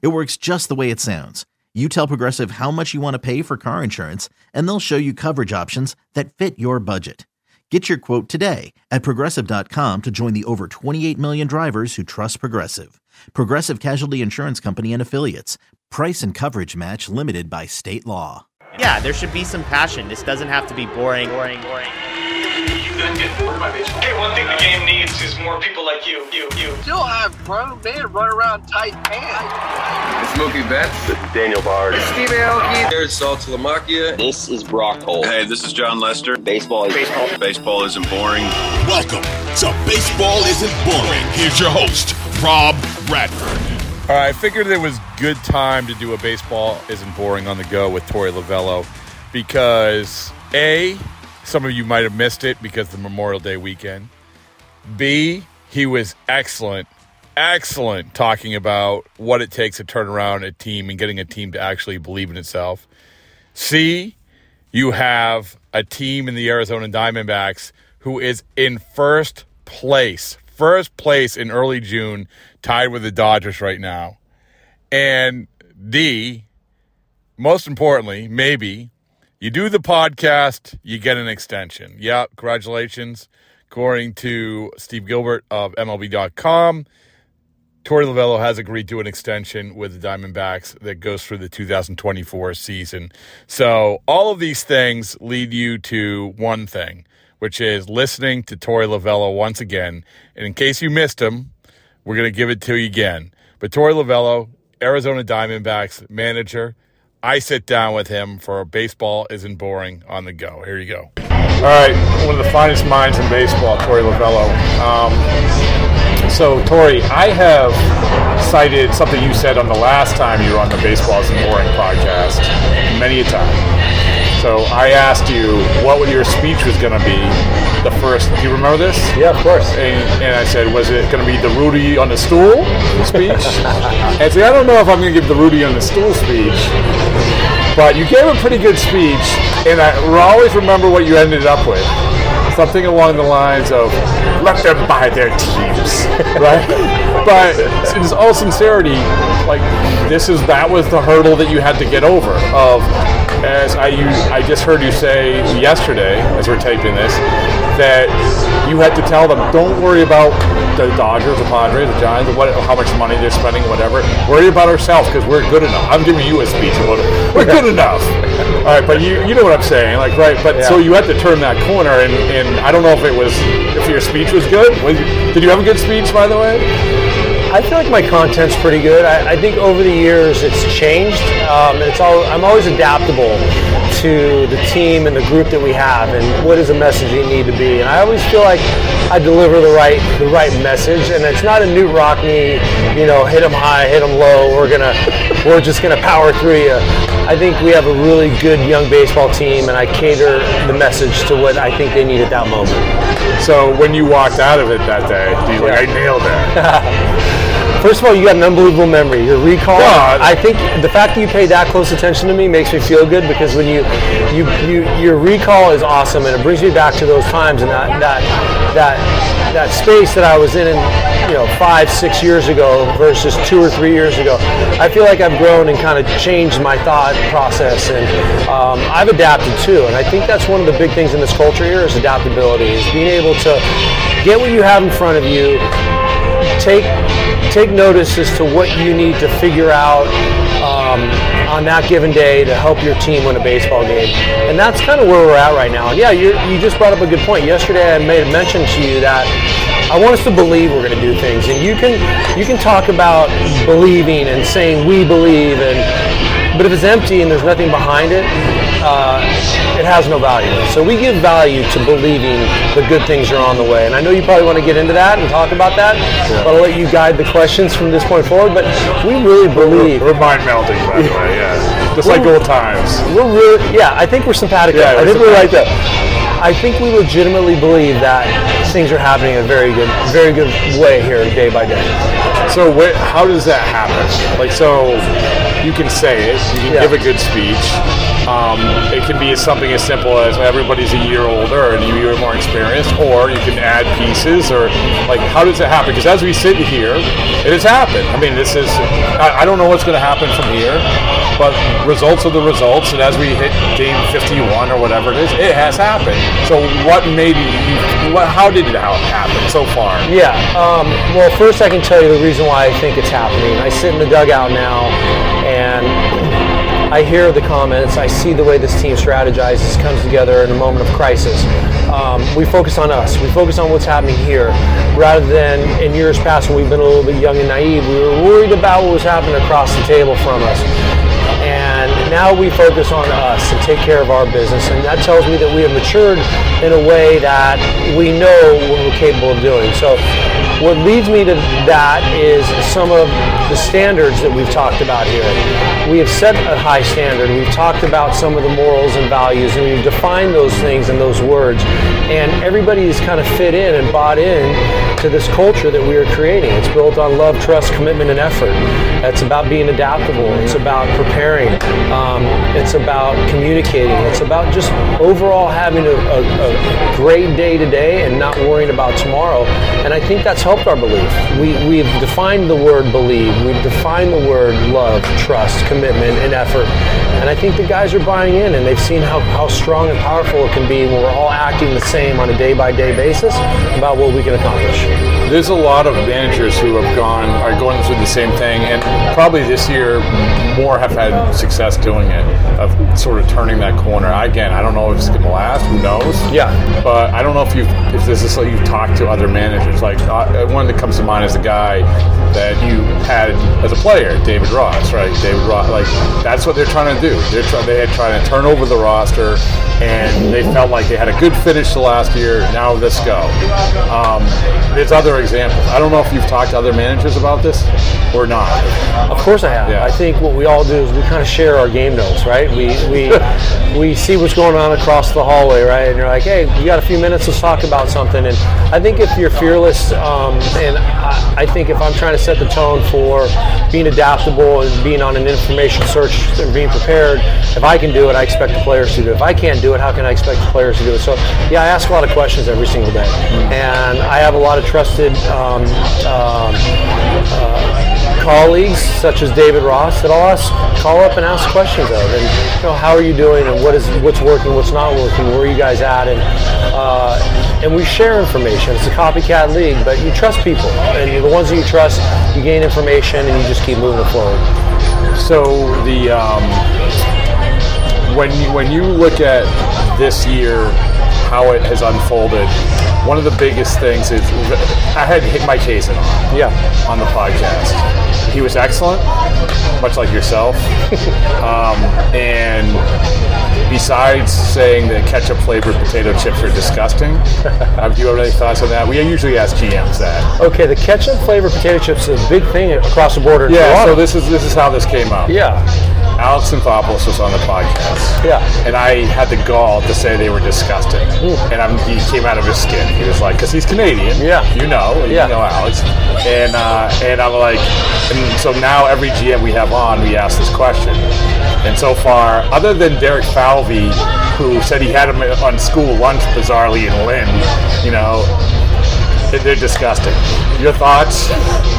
It works just the way it sounds. You tell Progressive how much you want to pay for car insurance, and they'll show you coverage options that fit your budget. Get your quote today at progressive.com to join the over 28 million drivers who trust Progressive. Progressive Casualty Insurance Company and Affiliates. Price and coverage match limited by state law. Yeah, there should be some passion. This doesn't have to be boring, boring, boring. You couldn't get bored by baseball. Hey, one thing the game needs is more people like you, you, you. Still have uh, grown men run around tight pants. Smokey Betts. This is Daniel Bard. It's Steve Aoki. There's Saltalamacchia. This is Brock Holt. Hey, this is Jon Lester. Baseball is baseball. Baseball isn't boring. Welcome to Baseball Isn't Boring. Here's your host, Rob Bradford. All right, I figured it was good time to do a baseball isn't boring on the go with Torey Lovullo because A, some of you might have missed it because the Memorial Day weekend. B, he was excellent, excellent talking about what it takes to turn around a team and getting a team to actually believe in itself. C, you have a team in the Arizona Diamondbacks who is in first place, first place in early June, tied with the Dodgers right now. And D, most importantly, maybe you do the podcast, you get an extension. Yeah, congratulations. According to Steve Gilbert of MLB.com, Torey Lovullo has agreed to an extension with the Diamondbacks that goes through the 2024 season. So all of these things lead you to one thing, which is listening to Torey Lovullo once again. And in case you missed him, we're going to give it to you again. But Torey Lovullo, Arizona Diamondbacks manager, I sit down with him for Baseball Isn't Boring on the go. Here you go. All right, one of the finest minds in baseball, Torey Lovullo. Um, so, Torey, I have cited something you said on the last time you were on the Baseball Isn't Boring podcast many a time. So I asked you what your speech was going to be. The first, do you remember this? Yeah, of course. And, and I said, was it going to be the Rudy on the stool speech? and see, I don't know if I'm going to give the Rudy on the stool speech, but you gave a pretty good speech, and I will always remember what you ended up with. Something along the lines of "Let them buy their teams," right? but in all sincerity, like this is that was the hurdle that you had to get over. Of as I use, I just heard you say yesterday, as we're taping this, that you had to tell them, don't worry about the Dodgers, the Padres, the Giants, what, how much money they're spending, whatever. Worry about ourselves because we're good enough. I'm giving you a speech about it. We're good enough. All right, but you you know what I'm saying, like right? But yeah. so you had to turn that corner, and, and I don't know if it was if your speech was good. Was, did you have a good speech, by the way? I feel like my content's pretty good. I, I think over the years it's changed. Um, it's all I'm always adaptable to the team and the group that we have, and what is the message you need to be. And I always feel like I deliver the right the right message, and it's not a Knute Rockne, you know, hit them high, hit them low. We're gonna we're just gonna power through you. I think we have a really good young baseball team, and I cater the message to what I think they need at that moment. So when you walked out of it that day, do you yeah. like I nailed it? First of all, you got an unbelievable memory. Your recall. God. I think the fact that you pay that close attention to me makes me feel good because when you, you, you, your recall is awesome and it brings me back to those times and that, that, that, that space that I was in, in, you know, five, six years ago versus two or three years ago. I feel like I've grown and kind of changed my thought process and um, I've adapted too. And I think that's one of the big things in this culture here is adaptability, is being able to get what you have in front of you, take take notice as to what you need to figure out um, on that given day to help your team win a baseball game. And that's kind of where we're at right now. And yeah, you you just brought up a good point. Yesterday I made a mention to you that I want us to believe we're going to do things. And you can you can talk about believing and saying we believe and but if it's empty and there's nothing behind it, uh, it has no value. So we give value to believing the good things are on the way. And I know you probably want to get into that and talk about that, yeah. but I'll let you guide the questions from this point forward. But we really believe. We're, we're mind melting, by the way, yeah. Just like old times. We're really, yeah, I think we're simpatico. Yeah, I think we're like that. I think we legitimately believe that things are happening in a very good, very good way here, day by day. So, wh- how does that happen? Like, so you can say it, you can yeah. give a good speech. Um, it can be something as simple as everybody's a year older and you're more experienced, or you can add pieces, or like how does it happen? Because as we sit here, it has happened. I mean, this is I, I don't know what's going to happen from here, but results are the results, and as we hit game 51 or whatever it is, it has happened. So what you? What, how did it happen so far? Yeah. Um, well, first I can tell you the reason why I think it's happening. I sit in the dugout now, and I hear the comments. I see the way this team strategizes, comes together in a moment of crisis. Um, we focus on us. We focus on what's happening here, rather than in years past when we've been a little bit young and naive. We were worried about what was happening across the table from us. Now we focus on us and take care of our business. And that tells me that we have matured in a way that we know what we're capable of doing. So what leads me to that is some of the standards that we've talked about here. We have set a high standard. We've talked about some of the morals and values, and we've defined those things in those words. And everybody everybody's kind of fit in and bought in to this culture that we are creating. It's built on love, trust, commitment, and effort. It's about being adaptable. It's about preparing. Um, it's about communicating. It's about just overall having a, a, a great day today and not worrying about tomorrow. And I think that's helped our belief. We, we've defined the word believe. We've defined the word love, trust, commitment, and effort. And I think the guys are buying in and they've seen how, how strong and powerful it can be when we're all acting the same on a day by day basis about what we can accomplish there's a lot of managers who have gone are going through the same thing, and probably this year more have had success doing it of sort of turning that corner. Again, I don't know if it's going to last. Who knows? Yeah. But I don't know if you if this is like you've talked to other managers. Like uh, one that comes to mind is the guy that you had as a player, David Ross, right? David Ross. Like that's what they're trying to do. They're trying. They had trying to turn over the roster, and they felt like they had a good finish the last year. Now let's go. Um, there's other examples. I don't know if you've talked to other managers about this or not. Of course I have. Yeah. I think what we all do is we kind of share our game notes, right? We we we see what's going on across the hallway, right? And you're like, hey, you got a few minutes, let's talk about something. And I think if you're fearless, um, and I, I think if I'm trying to set the tone for being adaptable and being on an information search and being prepared, if I can do it, I expect the players to do it. If I can't do it, how can I expect the players to do it? So yeah, I ask a lot of questions every single day, and I have a lot of trusted. Um, um, uh, colleagues such as David Ross that I'll ask, call up and ask questions of, and you know how are you doing, and what is what's working, what's not working, where are you guys at, and uh, and we share information. It's a copycat league, but you trust people, and the ones that you trust, you gain information, and you just keep moving forward. So the um, when when you look at this year, how it has unfolded one of the biggest things is I had hit Mike Hazen on. Yeah. On the podcast. He was excellent, much like yourself. um, and besides saying that ketchup flavored potato chips are disgusting, do you have any thoughts on that? We usually ask GMs that. Okay, the ketchup flavored potato chips is a big thing across the border. yeah, so this is this is how this came up. Yeah. Alex Anthopoulos was on the podcast. Yeah. And I had the gall to say they were disgusting. Ooh. And I'm, he came out of his skin. He was like, because he's Canadian. Yeah. You know. You yeah. know Alex. And uh, and I'm like, and so now every GM we have on, we ask this question. And so far, other than Derek Falvey, who said he had him on school lunch bizarrely in Lynn, you know, they're disgusting. Your thoughts?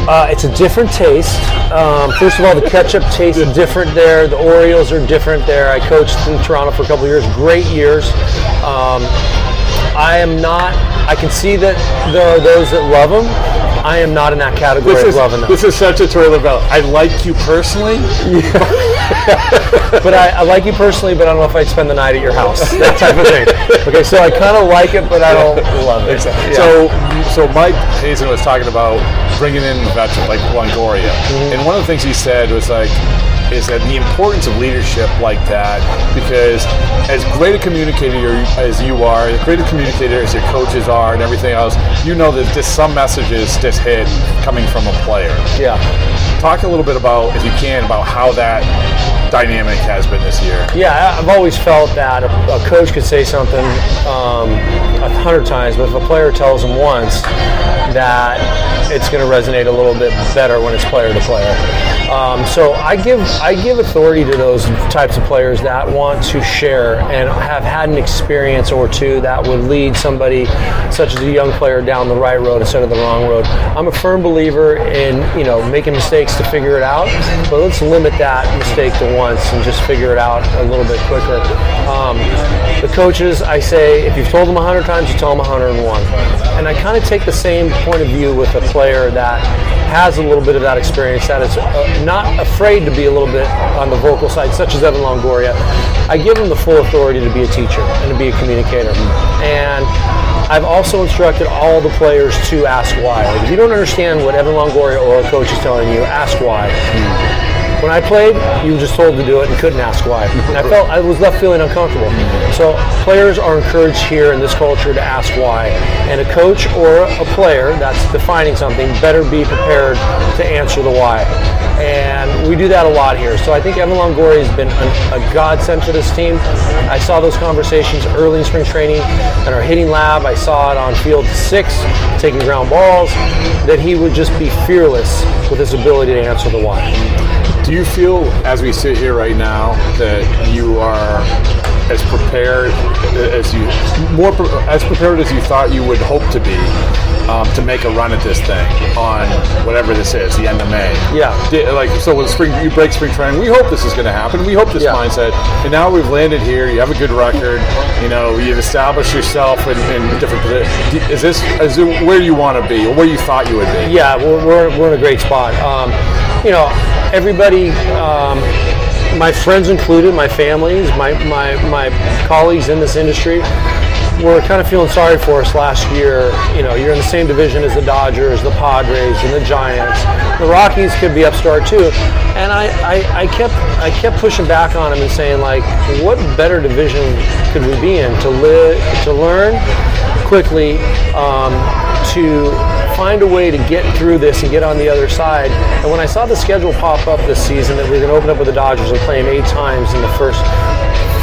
Uh, it's a different taste. Um, first of all, the ketchup tastes different there. The Oreos are different there. I coached in Toronto for a couple years, great years. Um, I am not. I can see that there are those that love them. I am not in that category This of is, loving them. this is such a Torey Lovullo. I like you personally. but I, I like you personally, but I don't know if I'd spend the night at your house. That type of thing. Okay, so I kind of like it, but I don't love it. Yeah. So, so Mike Hazen was talking about bringing in veterans like Longoria, Mm-hmm. and one of the things he said was like, is that the importance of leadership like that, because as great a communicator as you are, as great a communicator as your coaches are, and everything else, you know that just some messages just hit coming from a player. yeah. Talk a little bit about, if you can, about how that dynamic has been this year. Yeah, I've always felt that a, a coach could say something um, a hundred times, but if a player tells him once, that it's going to resonate a little bit better when it's player to player. Um, so I give I give authority to those types of players that want to share and have had an experience or two that would lead somebody, such as a young player, down the right road instead of the wrong road. I'm a firm believer in you know making mistakes to figure it out, but let's limit that mistake to once and just figure it out a little bit quicker. Um, the coaches, I say, if you've told them 100 times, you tell them 101. And I kind of take the same point of view with a player that has a little bit of that experience, that is uh, not afraid to be a little bit on the vocal side, such as Evan Longoria. I give him the full authority to be a teacher and to be a communicator. And I've also instructed all the players to ask why. Like if you don't understand what Evan Longoria or a coach is telling you, ask why. When I played, you were just told to do it and couldn't ask why. And I felt I was left feeling uncomfortable. So players are encouraged here in this culture to ask why. And a coach or a player that's defining something better be prepared to answer the why. And we do that a lot here. So I think Evan Longoria has been a, a godsend for this team. I saw those conversations early in spring training in our hitting lab. I saw it on field six, taking ground balls, that he would just be fearless with his ability to answer the why. Do you feel, as we sit here right now, that you are as prepared as you more as prepared as you thought you would hope to be um, to make a run at this thing on whatever this is, the end of May? Yeah. Like so, with spring you break spring training, we hope this is going to happen. We hope this Yeah. mindset, and now we've landed here. You have a good record. You know, you've established yourself in, in different positions. Is this is it where you want to be, or where you thought you would be? Yeah, we're, we're, we're in a great spot. Um, you know, everybody, um, my friends included, my families, my, my, my colleagues in this industry, were kind of feeling sorry for us last year. You know, you're in the same division as the Dodgers, the Padres, and the Giants. The Rockies could be upstart too. And I, I, I kept I kept pushing back on them and saying like, what better division could we be in to live to learn quickly um, to find a way to get through this and get on the other side. And when I saw the schedule pop up this season that we are going to open up with the Dodgers and play them eight times in the first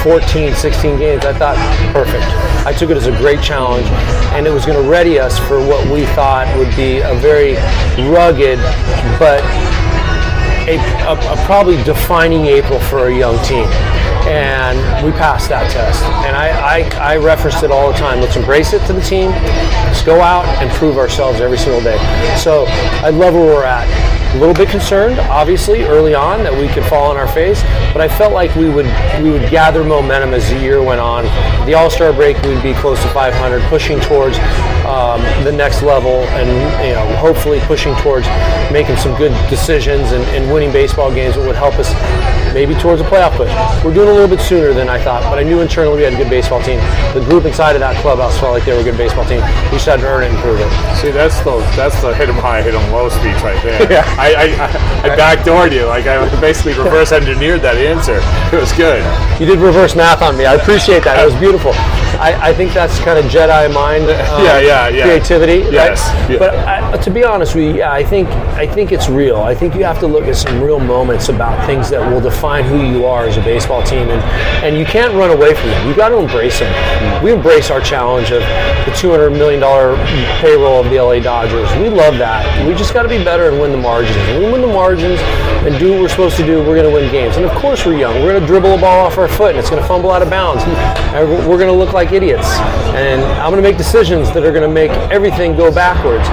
14, 16 games, I thought, perfect. I took it as a great challenge, and it was going to ready us for what we thought would be a very rugged, but a, a, a probably defining April for a young team. And we passed that test. And I, I, I referenced it all the time. Let's embrace it to the team. Let's go out and prove ourselves every single day. So I love where we're at. A little bit concerned, obviously, early on that we could fall on our face, but I felt like we would we would gather momentum as the year went on. The All Star break, we'd be close to 500, pushing towards um, the next level, and you know, hopefully pushing towards making some good decisions and, and winning baseball games that would help us maybe towards a playoff push. We're doing a little bit sooner than I thought, but I knew internally we had a good baseball team. The group inside of that clubhouse felt like they were a good baseball team. We just had to earn it and prove it. See, that's the that's the hit 'em high, hit 'em low speech right there. I, I, I, I backdoored you, like I basically reverse engineered that answer. It was good. You did reverse math on me. I appreciate that. It was beautiful. I, I think that's kind of Jedi mind um, Yeah, yeah, yeah. creativity. right? Yes, yeah. But I, to be honest with you, yeah, I think I think it's real. I think you have to look at some real moments about things that will define who you are as a baseball team, and and you can't run away from them. You got to embrace them. Hmm. We embrace our challenge of the 200 million dollar payroll of the LA Dodgers. We love that. We just got to be better and win the margins. When we win the margins and do what we're supposed to do, we're going to win games. And of course, we're young. We're going to dribble a ball off our foot, and it's going to fumble out of bounds. And we're going to look like idiots. And I'm going to make decisions that are going to make everything go backwards.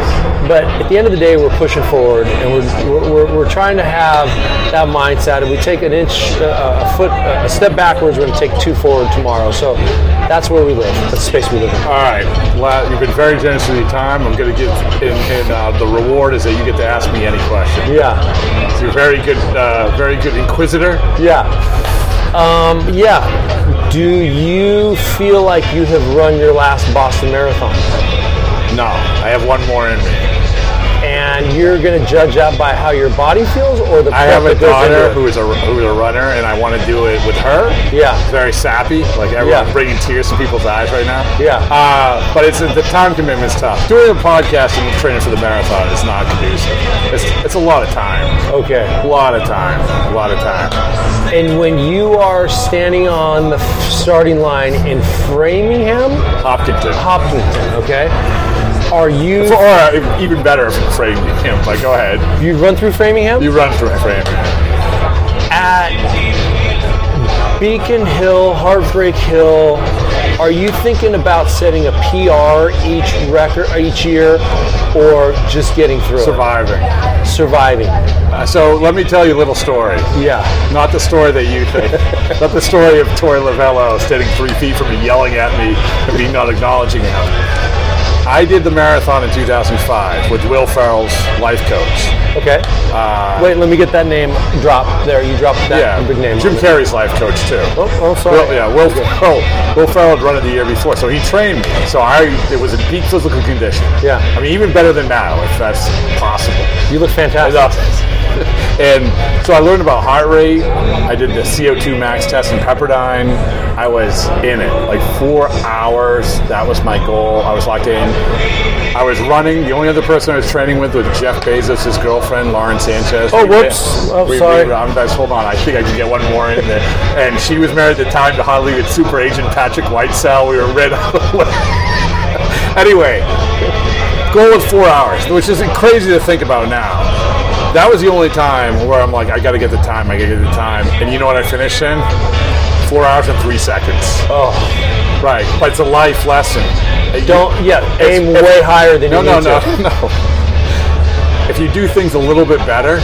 but at the end of the day, we're pushing forward, and we're we're, we're trying to have that mindset. If we take an inch, uh, a foot, uh, a step backwards, we're going to take two forward tomorrow. So that's where we live. That's the space we live in. All right, Well, you've been very generous with your time. I'm going to give, in, in uh, the reward is that you get to ask me any question. Yeah. So you're very good, uh, very good inquisitor. Yeah. Um, yeah. Do you feel like you have run your last Boston Marathon? No, I have one more in me. And you're going to judge that by how your body feels, or the I have a daughter who is a who is a runner, and I want to do it with her. Yeah, it's very sappy. Like everyone's Yeah. bringing tears to people's eyes right now. Yeah. Uh, but it's the time commitment is tough. Doing a podcast and training for the marathon is not conducive. It's it's a lot of time. Okay. A lot of time. A lot of time. And when you are standing on the starting line in Framingham, Hopkinton, Hopkinton, okay, are you? Or uh, even better, Framingham. Like, go ahead. You run through Framingham? You run through Framingham. At Beacon Hill, Heartbreak Hill, are you thinking about setting a PR each record each year, or just getting through? it? Surviving. Surviving. Uh, so let me tell you a little story. Yeah. Not the story that you think. not the story of Torey Lovullo standing three feet from me, yelling at me, and me not acknowledging him. I did the marathon in 2005 with Will Ferrell's life coach. Okay. Uh, Wait, let me get that name drop there. You dropped that yeah, big name. Jim Carrey's life coach too. Oh, oh sorry. Will, yeah, Will Ferrell. Will Ferrell had run it the year before, so he trained me. So I, it was in peak physical condition. Yeah. I mean, even better than now, if that's possible. You look fantastic. And so I learned about heart rate. I did the VO2 max test in Pepperdine. I was in it like four hours. That was my goal. I was locked in. I was running. The only other person I was training with was Jeff Bezos, his girlfriend, Lauren Sanchez. Oh, We- whoops. Oh, we- sorry. we- I'm guys, hold on. I think I can get one more in there. And she was married at the time to Hollywood super agent Patrick Whitesell. We were red. anyway, goal was four hours, which is crazy to think about now. That was the only time where I'm like, I got to get the time. I got to get the time. And you know what I finished in? Four hours and three seconds. Oh, right. But it's a life lesson. Don't yeah. Aim if- way higher than no, you no, need no, to. no. No. If you do things a little bit better,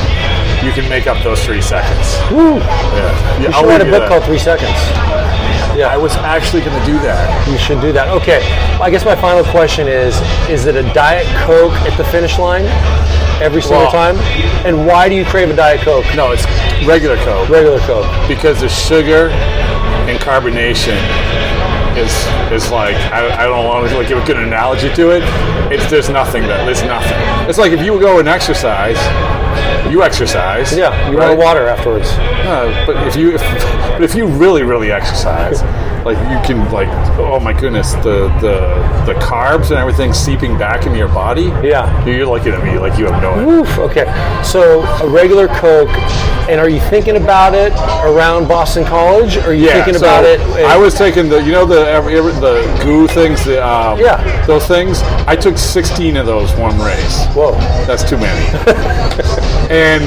you can make up those three seconds. Woo. Yeah. You Yeah, should I'll write a you book that. called Three Seconds. Yeah, I was actually going to do that. You should do that. Okay. I guess my final question is: Is it a Diet Coke at the finish line every single time? And why do you crave a Diet Coke? No, it's regular Coke. Regular Coke. Because the sugar and carbonation is is like I, I don't want to like give a good analogy to it. It's there's nothing that there's nothing. It's like if you go and exercise, you exercise. Yeah, you right? want water afterwards. No, but if you if, but if you really really exercise, like you can like oh my goodness the the the carbs and everything seeping back into your body. Yeah. you're looking at me like you have no idea. Oof. Okay. So a regular Coke. And are you thinking about it around Boston College? Or are you thinking so about it? I was taking the, you know, the every, every- the goo things, the um, Yeah. those things. I took 16 of those one race. Whoa, that's too many. and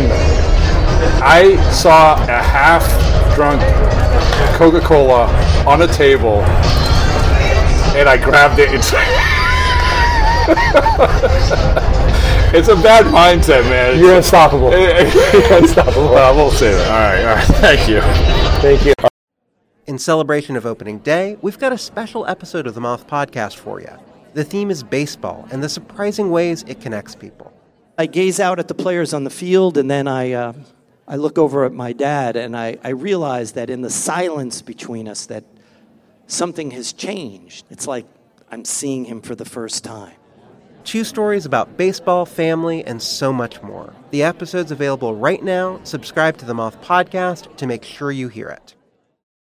I saw a half-drunk Coca-Cola on a table, and I grabbed it. It's, it's a bad mindset, man. You're unstoppable. You're unstoppable. Well, we'll say that. All right, all right. Thank you. Thank you. In celebration of opening day, we've got a special episode of the Moth Podcast for you. The theme is baseball and the surprising ways it connects people. I gaze out at the players on the field, and then I, uh, I look over at my dad, and I, I realize that in the silence between us, that something has changed. It's like I'm seeing him for the first time. Two stories about baseball, family, and so much more. The episode's available right now. Subscribe to the Moth Podcast to make sure you hear it.